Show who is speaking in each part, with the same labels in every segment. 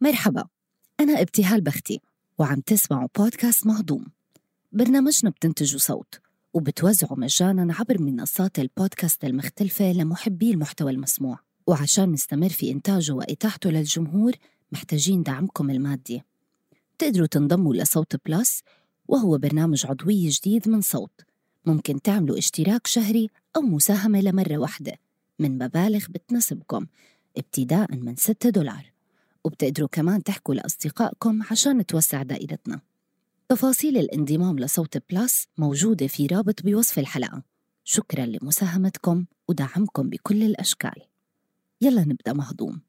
Speaker 1: مرحبا أنا ابتهال بختي وعم تسمعوا بودكاست مهضوم. برنامجنا بتنتجوا صوت وبتوزعوا مجانا عبر منصات البودكاست المختلفة لمحبي المحتوى المسموع. وعشان نستمر في إنتاجه وإتاحته للجمهور محتاجين دعمكم المادي. تقدروا تنضموا لصوت بلس وهو برنامج عضوي جديد من صوت. ممكن تعملوا اشتراك شهري أو مساهمة لمرة واحدة. من مبالغ بتناسبكم ابتداء من 6 دولار. وبتقدروا كمان تحكوا لأصدقائكم عشان توسع دائرتنا. تفاصيل الانضمام لصوت بلس موجودة في رابط بوصف الحلقة. شكرا لمساهمتكم ودعمكم بكل الأشكال. يلا نبدأ مهضوم.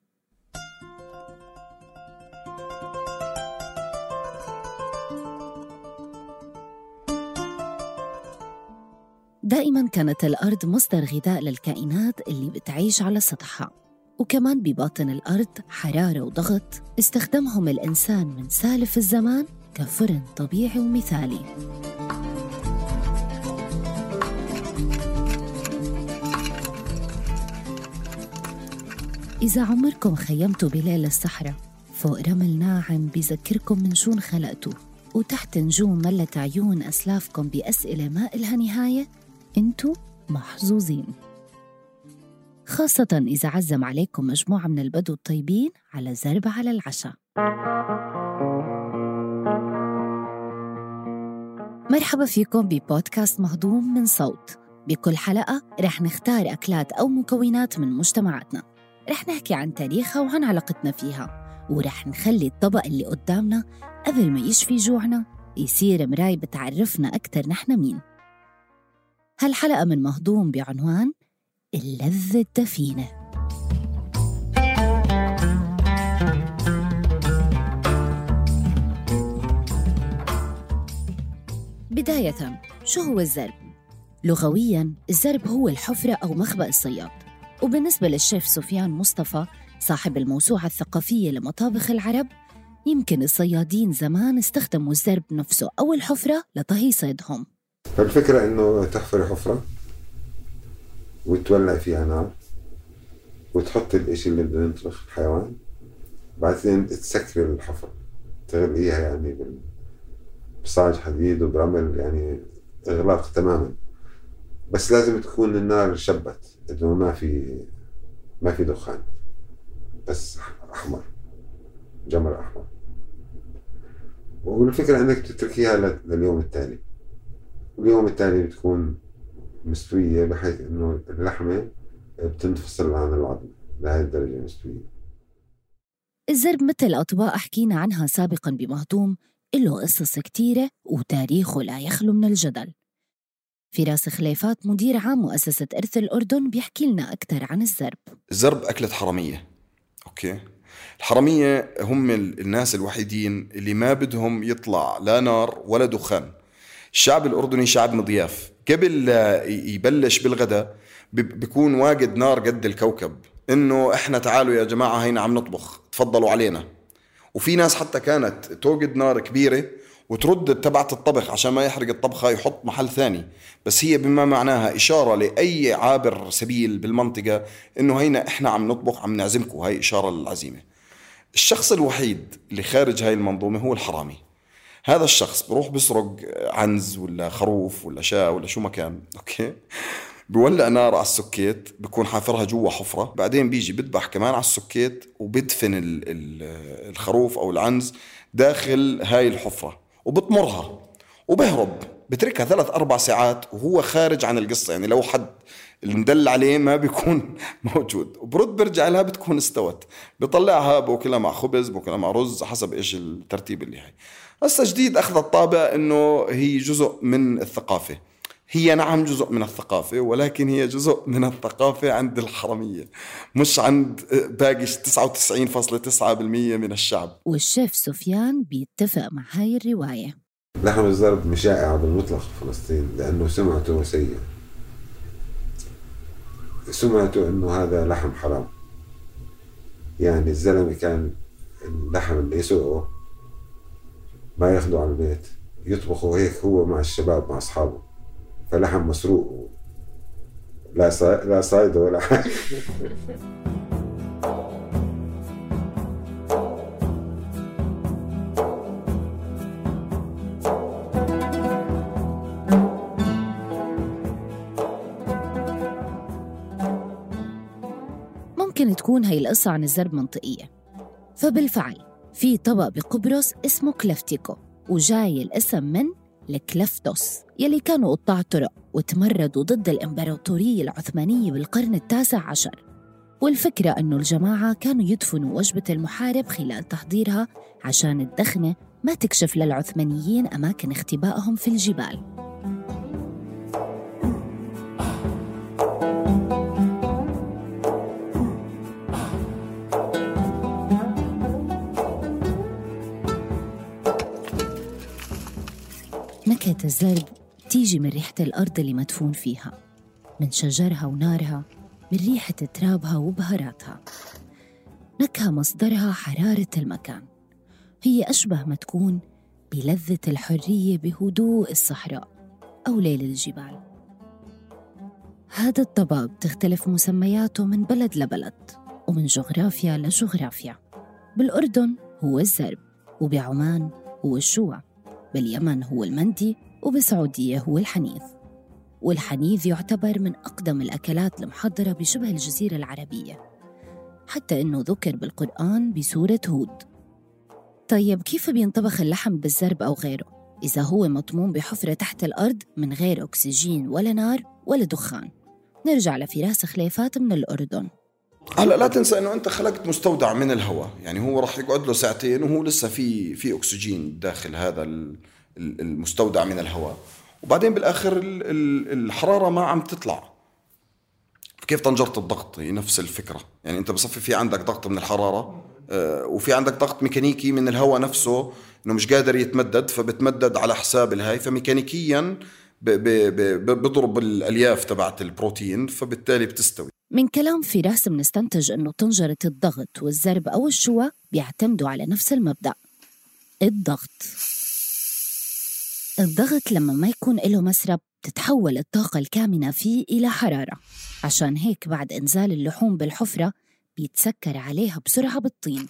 Speaker 1: دائما كانت الأرض مصدر غذاء للكائنات اللي بتعيش على سطحها. وكمان بباطن الأرض حرارة وضغط استخدمهم الإنسان من سالف الزمان كفرن طبيعي ومثالي. إذا عمركم خيمتوا بليل الصحراء فوق رمل ناعم بذكركم من شو خلقتوا وتحت نجوم ملت عيون أسلافكم بأسئلة ما إلها نهاية انتو محظوظين. خاصة إذا عزم عليكم مجموعة من البدو الطيبين على زرب على العشاء. مرحبا فيكم ببودكاست مهضوم من صوت. بكل حلقة رح نختار أكلات أو مكونات من مجتمعاتنا. رح نحكي عن تاريخها وعن علاقتنا فيها. ورح نخلي الطبق اللي قدامنا قبل ما يشفي جوعنا يصير مراي بتعرفنا أكتر نحن مين. هالحلقة من مهضوم بعنوان اللذة الدفينة. بداية شو هو الزرب؟ لغوياً الزرب هو الحفرة أو مخبأ الصياد. وبالنسبة للشيف سفيان مصطفى صاحب الموسوعة الثقافية لمطابخ العرب يمكن الصيادين زمان استخدموا الزرب نفسه أو الحفرة لطهي صيدهم.
Speaker 2: فالفكرة إنه تحفري حفرة. وتولع فيها نار وتحط الإشي اللي بده ينطبخ الحيوان بعدين تسكري الحفرة تغلقيها يعني بصاج حديد وبرمل يعني إغلاق تماما. بس لازم تكون النار شبت إنه ما في ما في دخان بس أحمر جمر أحمر. والفكرة إنك تتركيها لليوم التالي. اليوم التالي بتكون مستوية بحيث إنه اللحمة بتنفصل عن العظم. لهذه الدرجة مستوية.
Speaker 1: الزرب مثل أطباق حكينا عنها سابقا بمهضوم له قصص كتيرة وتاريخه لا يخلو من الجدل. فراس خليفات مدير عام مؤسسة إرث الأردن بيحكي لنا أكثر عن الزرب.
Speaker 3: الزرب أكلة حرامية. أوكي. الحرامية هم الناس الوحيدين اللي ما بدهم يطلع لا نار ولا دخان. الشعب الأردني شعب مضياف. قبل يبلش بالغداء بيكون واجد نار قد الكوكب. إنه إحنا تعالوا يا جماعة هينا عم نطبخ. تفضلوا علينا. وفي ناس حتى كانت توجد نار كبيرة وترد تبعت الطبخ عشان ما يحرق الطبخة يحط محل ثاني. بس هي بما معناها إشارة لأي عابر سبيل بالمنطقة إنه هينا إحنا عم نطبخ عم نعزمكم. هاي إشارة للعزيمه الشخص الوحيد اللي خارج هاي المنظومة هو الحرامي. هذا الشخص بروح بسرق عنز ولا خروف ولا شاة ولا شو ما كان okay؟ بولع نار على السكيت بكون حافرها جوا حفرة بعدين بيجي بذبح كمان على السكيت وبدفن ال- ال- الخروف أو العنز داخل هاي الحفرة وبطمرها وبهرب بتركها ثلاث أربع ساعات وهو خارج عن القصة يعني لو حد المدل عليه ما بيكون موجود. وبرد برجع لها بتكون استوت بطلعها بأكلها مع خبز بأكلها مع رز حسب إيش الترتيب اللي هي. هسه جديد اخذت طابع إنه هي جزء من الثقافة. هي نعم جزء من الثقافة ولكن هي جزء من الثقافة عند الحرمية مش عند باقي 99.9% من الشعب.
Speaker 1: والشيف سفيان بيتفق مع هاي الرواية.
Speaker 2: لحم الزرب مش شائع بالمطلق في فلسطين لأنه سمعته سيئة. سمعته أنه هذا لحم حرام. يعني الزلمة كان اللحم اللي يسوقه ما ياخده على البيت يطبخه هيك هو مع الشباب مع أصحابه. فلحم مسروق. لا صا... لا صايدة ولا حاجة.
Speaker 1: ممكن تكون هاي القصة عن الزرب منطقية. فبالفعل في طبق بقبرص اسمه كلفتيكو وجاي الاسم من الكلفتوس يلي كانوا قطاع طرق وتمردوا ضد الإمبراطورية العثمانية بالقرن التاسع عشر. والفكرة أنه الجماعة كانوا يدفنوا وجبة المحارب خلال تحضيرها عشان الدخنة ما تكشف للعثمانيين أماكن اختبائهم في الجبال. الزرب تيجي من ريحة الأرض اللي مدفون فيها من شجرها ونارها من ريحة ترابها وبهاراتها. نكهة مصدرها حرارة المكان. هي أشبه ما تكون بلذة الحرية بهدوء الصحراء أو ليل الجبال. هذا الطبق بتختلف مسمياته من بلد لبلد ومن جغرافيا لجغرافيا. بالأردن هو الزرب وبعمان هو الشوى باليمن هو المندي وبالسعودية هو الحنيذ والحنيذ يعتبر من أقدم الأكلات المحضرة بشبه الجزيرة العربية حتى إنه ذكر بالقرآن بسورة هود. طيب كيف بينطبخ اللحم بالزرب أو غيره؟ إذا هو مطمون بحفرة تحت الأرض من غير أكسجين ولا نار ولا دخان. نرجع لفراس خليفات من الأردن.
Speaker 3: هلا لا تنسى إنه أنت خلقت مستودع من الهواء. يعني هو راح يقعد له ساعتين وهو لسه في في أكسجين داخل هذا المستودع من الهواء. وبعدين بالآخر ال- ال- الحرارة ما عم تطلع. كيف طنجرة الضغط؟ هي نفس الفكرة. يعني أنت بصفي في عندك ضغط من الحرارة آه، وفي عندك ضغط ميكانيكي من الهواء نفسه إنه مش قادر يتمدد فبتمدد على حساب الهاي. فميكانيكيا بضرب الألياف تبعت البروتين فبالتالي بتستوي.
Speaker 1: من كلام فراس منستنتج أنه طنجرة الضغط والزرب أو الشوى بيعتمدوا على نفس المبدأ الضغط. الضغط لما ما يكون له مسرب تتحول الطاقة الكامنة فيه إلى حرارة. عشان هيك بعد إنزال اللحوم بالحفرة بيتسكر عليها بسرعة بالطين.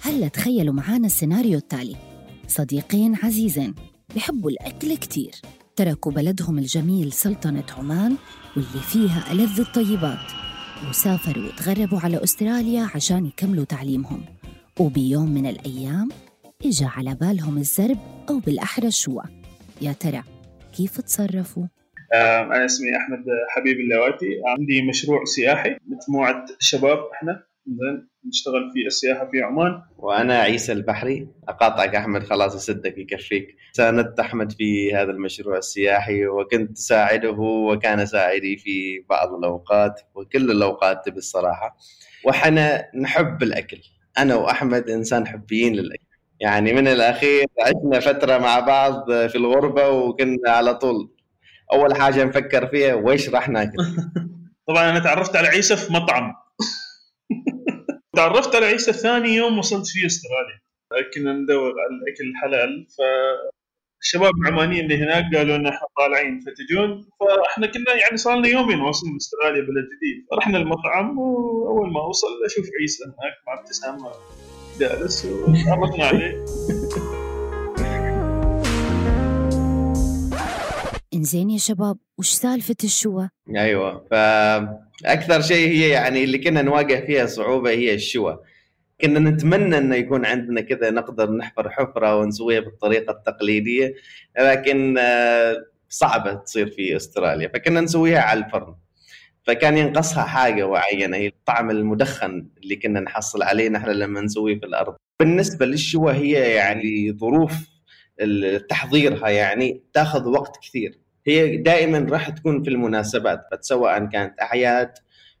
Speaker 1: هلا تخيلوا معانا السيناريو التالي. صديقين عزيزين بحبوا الأكل كتير. تركوا بلدهم الجميل سلطنة عمان واللي فيها ألذ الطيبات وسافروا وتغربوا على أستراليا عشان يكملوا تعليمهم. وبيوم من الأيام إجا على بالهم الزرب أو بالأحرى الشوى يا ترى كيف تصرفوا؟
Speaker 4: آم، أنا اسمي أحمد حبيب اللواتي. عندي مشروع سياحي مجموعة شباب إحنا. زين نشتغل في السياحة في عمان.
Speaker 5: وأنا عيسى البحري أقاطعك أحمد خلاص يسدك يكفيك. ساندت أحمد في هذا المشروع السياحي وكنت ساعده وكان ساعدي في بعض الأوقات وكل الأوقات بالصراحة. وحنا نحب الأكل. أنا وأحمد إنسان حبيين للأكل. يعني من الأخير عشنا فترة مع بعض في الغربة وكنا على طول. أول حاجة نفكر فيها وإيش راح ناكل؟
Speaker 4: طبعا أنا تعرفت على عيسى في مطعم. تعرفت على عيسى ثاني يوم وصلت فيه استراليا. كنا ندور على الأكل الحلال. ف الشباب العمانيين اللي هناك قالوا إن إحنا طالعين فتجون. فإحنا كنا يعني صار لنا يومين واصلين استراليا بلد جديد. رحنا المطعم وأول ما وصل أشوف عيسى هناك مع ابتسامة جالس وتعرفنا عليه.
Speaker 1: إنزين يا شباب وش سالفة الشوى؟
Speaker 5: أيوه فأكثر شيء هي يعني اللي كنا نواجه فيها صعوبة هي الشوى كنا نتمنى إنه يكون عندنا كذا نقدر نحفر حفرة ونسويها بالطريقة التقليدية لكن آه، صعبة تصير في أستراليا فكنا نسويها على الفرن. فكان ينقصها حاجة معينة هي الطعم المدخن اللي كنا نحصل عليه نحن لما نسويه في الأرض. بالنسبة للشوى هي يعني ظروف تحضيرها يعني تاخذ وقت كثير. هي دائما راح تكون في المناسبات سواء كانت أعياد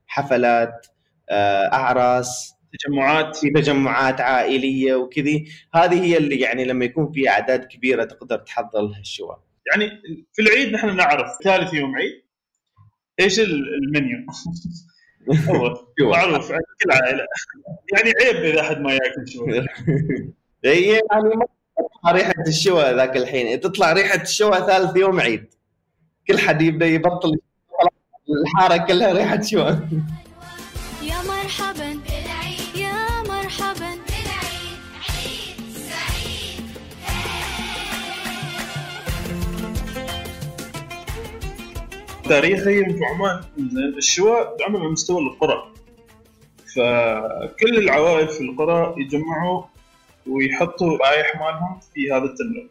Speaker 5: حفلات آه، أعراس
Speaker 4: تجمعات.
Speaker 5: في تجمعات عائلية وكذي. هذه هي اللي يعني لما يكون في أعداد كبيرة تقدر تحضر لها الشوى
Speaker 4: يعني في العيد نحن نعرف ثالث يوم عيد إيش المنيو؟ هو معروف عند كل عائلة. يعني عيب إذا أحد ما يأكل شوى
Speaker 5: هي يعني ريحة الشوى ذاك الحين. تطلع ريحة الشوى ثالث يوم عيد. كل حد يبدأ يبطل الحارة كلها ريحه شوى
Speaker 6: يا مرحبا. يا مرحبا.
Speaker 4: تاريخيا في عمان. زين الشواء تعمل على مستوى القرى. فكل العوائل في القرى يجمعوا ويحطوا رايح مالهم في هذا التنور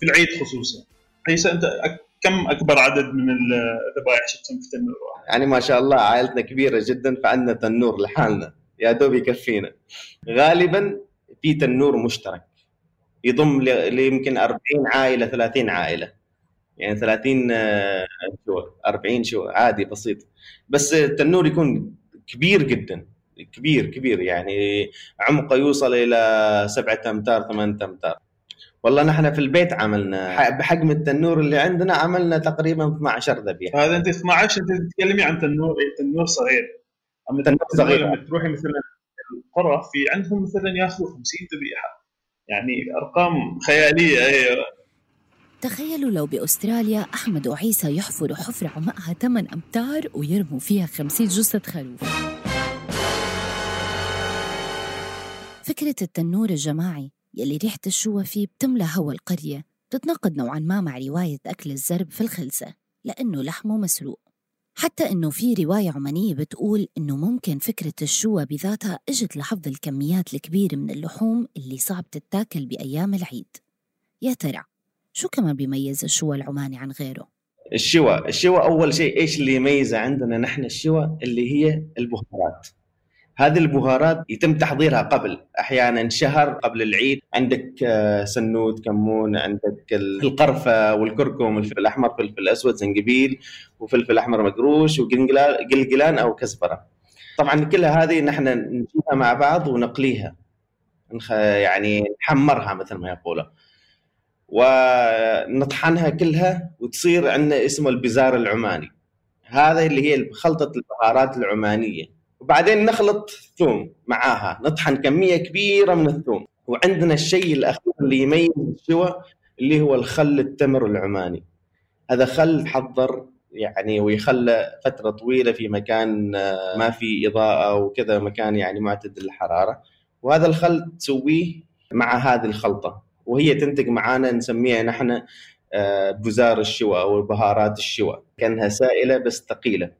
Speaker 4: في العيد خصوصا. عيسى أنت أك- كم أكبر عدد من الذبائح شفتهم في تنور واحد؟
Speaker 5: يعني ما شاء الله عائلتنا كبيرة جدا فعندنا تنور لحالنا. يا دوب يكفينا. غالبا في تنور مشترك. يضم ليمكن 40 عائلة 30 عائلة. يعني 30 آه، شو 40 شو عادي بسيط. بس التنور يكون كبير جدا. كبير كبير. يعني عمقه يوصل إلى 7 أمتار 8 أمتار. والله نحن في البيت عملنا بحجم التنور اللي عندنا عملنا تقريبا 12 ذبيحه
Speaker 4: هذا أنت 12 أنت تتكلمي عن تنور إيه؟ تنور صغير أما
Speaker 5: تنور صغير.
Speaker 4: لما تروحي مثلا القرى في عندهم مثلا ياخذوا 50 ذبيحة يعني أرقام خيالية أيوه
Speaker 1: تخيلوا لو بأستراليا أحمد وعيسى يحفروا حفرة عمقها 8 أمتار ويرموا فيها 50 جثة خروف فكرة التنور الجماعي يلي ريحة الشوى فيه بتملى هوا القرية بتتناقض نوعا ما مع رواية أكل الزرب في الخلسة لأنه لحمه مسروق حتى إنه في رواية عمانية بتقول إنه ممكن فكرة الشوى بذاتها إجت لحفظ الكميات الكبيرة من اللحوم اللي صعب تتاكل بأيام العيد. يا ترى شو كمان بيميز الشوى العماني عن غيره؟
Speaker 5: الشوى الشوى أول شيء إيش اللي يميزه عندنا نحن الشوى اللي هي البهارات. هذه البهارات يتم تحضيرها قبل أحيانا شهر قبل العيد. عندك آه، سنود كمون عندك ال- القرفة والكركم الفلفل الأحمر فلفل أسود زنجبيل وفلفل أحمر مقروش وقلقلان قلقلان أو كزبرة. طبعا كلها هذه نحن نجيبها مع بعض ونقليها. يعني نحمرها مثل ما يقولوا. ونطحنها كلها وتصير عندنا اسمه البزار العماني. هذا اللي هي خلطة البهارات العمانية. وبعدين نخلط ثوم معاها نطحن كمية كبيرة من الثوم. وعندنا الشيء الأخير اللي يميز الشوى اللي هو الخل التمر العماني. هذا خل حضر يعني ويخلى فترة طويلة في مكان آه، ما في إضاءة وكذا مكان يعني معتدل الحرارة وهذا الخل تسويه مع هذه الخلطة. وهي تنتج معانا نسميها نحن آه، بزار الشوى أو بهارات الشوى. كأنها سائلة بس ثقيلة.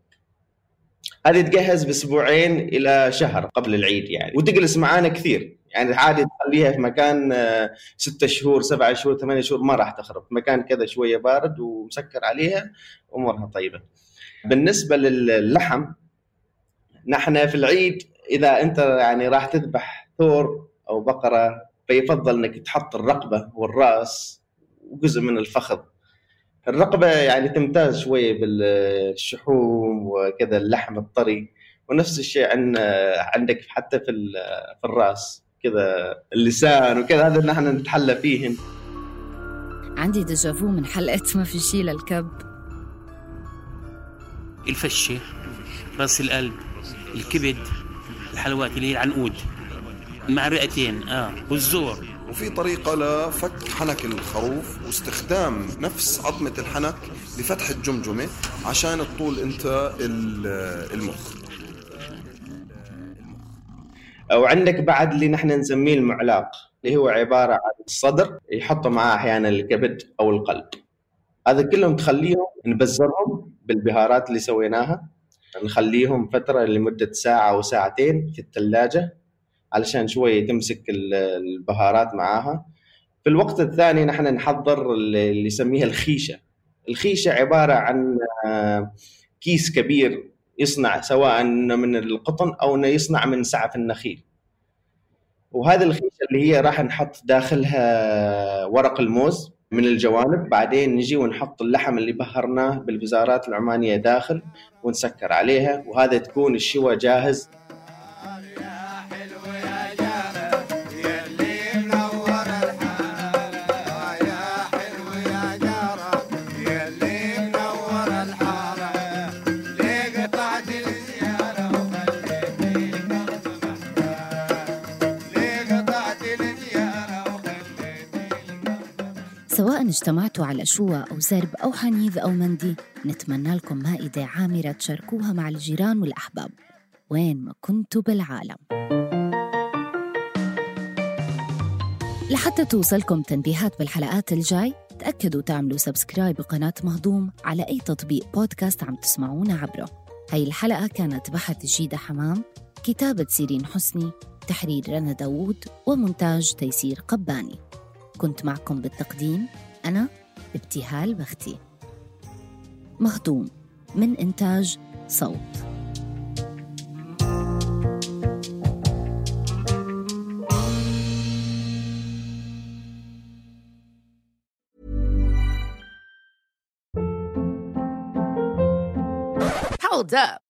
Speaker 5: هذه تجهز بأسبوعين إلى شهر قبل العيد يعني وتجلس معانا كثير. يعني عادي تخليها في مكان آه، ستة شهور سبعة شهور ثمانية شهور ما راح تخرب. مكان كذا شوية بارد ومسكر عليها أمورها طيبة. بالنسبة للحم نحن في العيد إذا أنت يعني راح تذبح ثور أو بقرة فيفضل إنك تحط الرقبة والرأس وجزء من الفخذ. الرقبة يعني تمتاز شوية بالشحوم وكذا اللحم الطري ونفس الشيء عن عندك حتى في ال- في الرأس كذا اللسان وكذا هذا نحن نتحلى فيهن
Speaker 1: عندي ديجافو من حلقة ما في شي للكب.
Speaker 7: الفشة رأس القلب الكبد الحلوات اللي هي العنقود مع رئتين آه والزور.
Speaker 3: وفي طريقة لفك حنك الخروف واستخدام نفس عظمة الحنك لفتح الجمجمة عشان تطول انت ال- المخ.
Speaker 5: وعندك بعد اللي نحن نسميه المعلاق اللي هو عبارة عن الصدر يحطوا معاه أحيانا الكبد أو القلب. هذا كلهم تخليهم نبزرهم بالبهارات اللي سويناها. نخليهم فترة لمدة ساعة أو ساعتين في الثلاجه علشان شوي تمسك ال- البهارات معاها. في الوقت الثاني نحن نحضر اللي اللي يسميها الخيشة. الخيشة عبارة عن آه، كيس كبير يصنع سواء من القطن أو إنه يصنع من سعف النخيل. وهذه الخيشة اللي هي راح نحط داخلها ورق الموز من الجوانب بعدين نجي ونحط اللحم اللي بهرناه بالبزارات العمانية داخل ونسكر عليها وهذا تكون الشوى جاهز
Speaker 1: اجتمعتوا على شوى أو زرب أو حنيذ أو مندي. نتمنى لكم مائدة عامرة تشاركوها مع الجيران والأحباب. وين ما كنتوا بالعالم. لحتى توصلكم تنبيهات بالحلقات الجاي تأكدوا تعملوا subscribe بقناة مهضوم على أي تطبيق بودكاست عم تسمعونا عبره. هاي الحلقة كانت بحث جيدة حمام كتابة سيرين حسني تحرير رنا داوود ومونتاج تيسير قباني. كنت معكم بالتقديم أنا ابتهال بختي مهضوم من إنتاج صوت
Speaker 8: Hold up.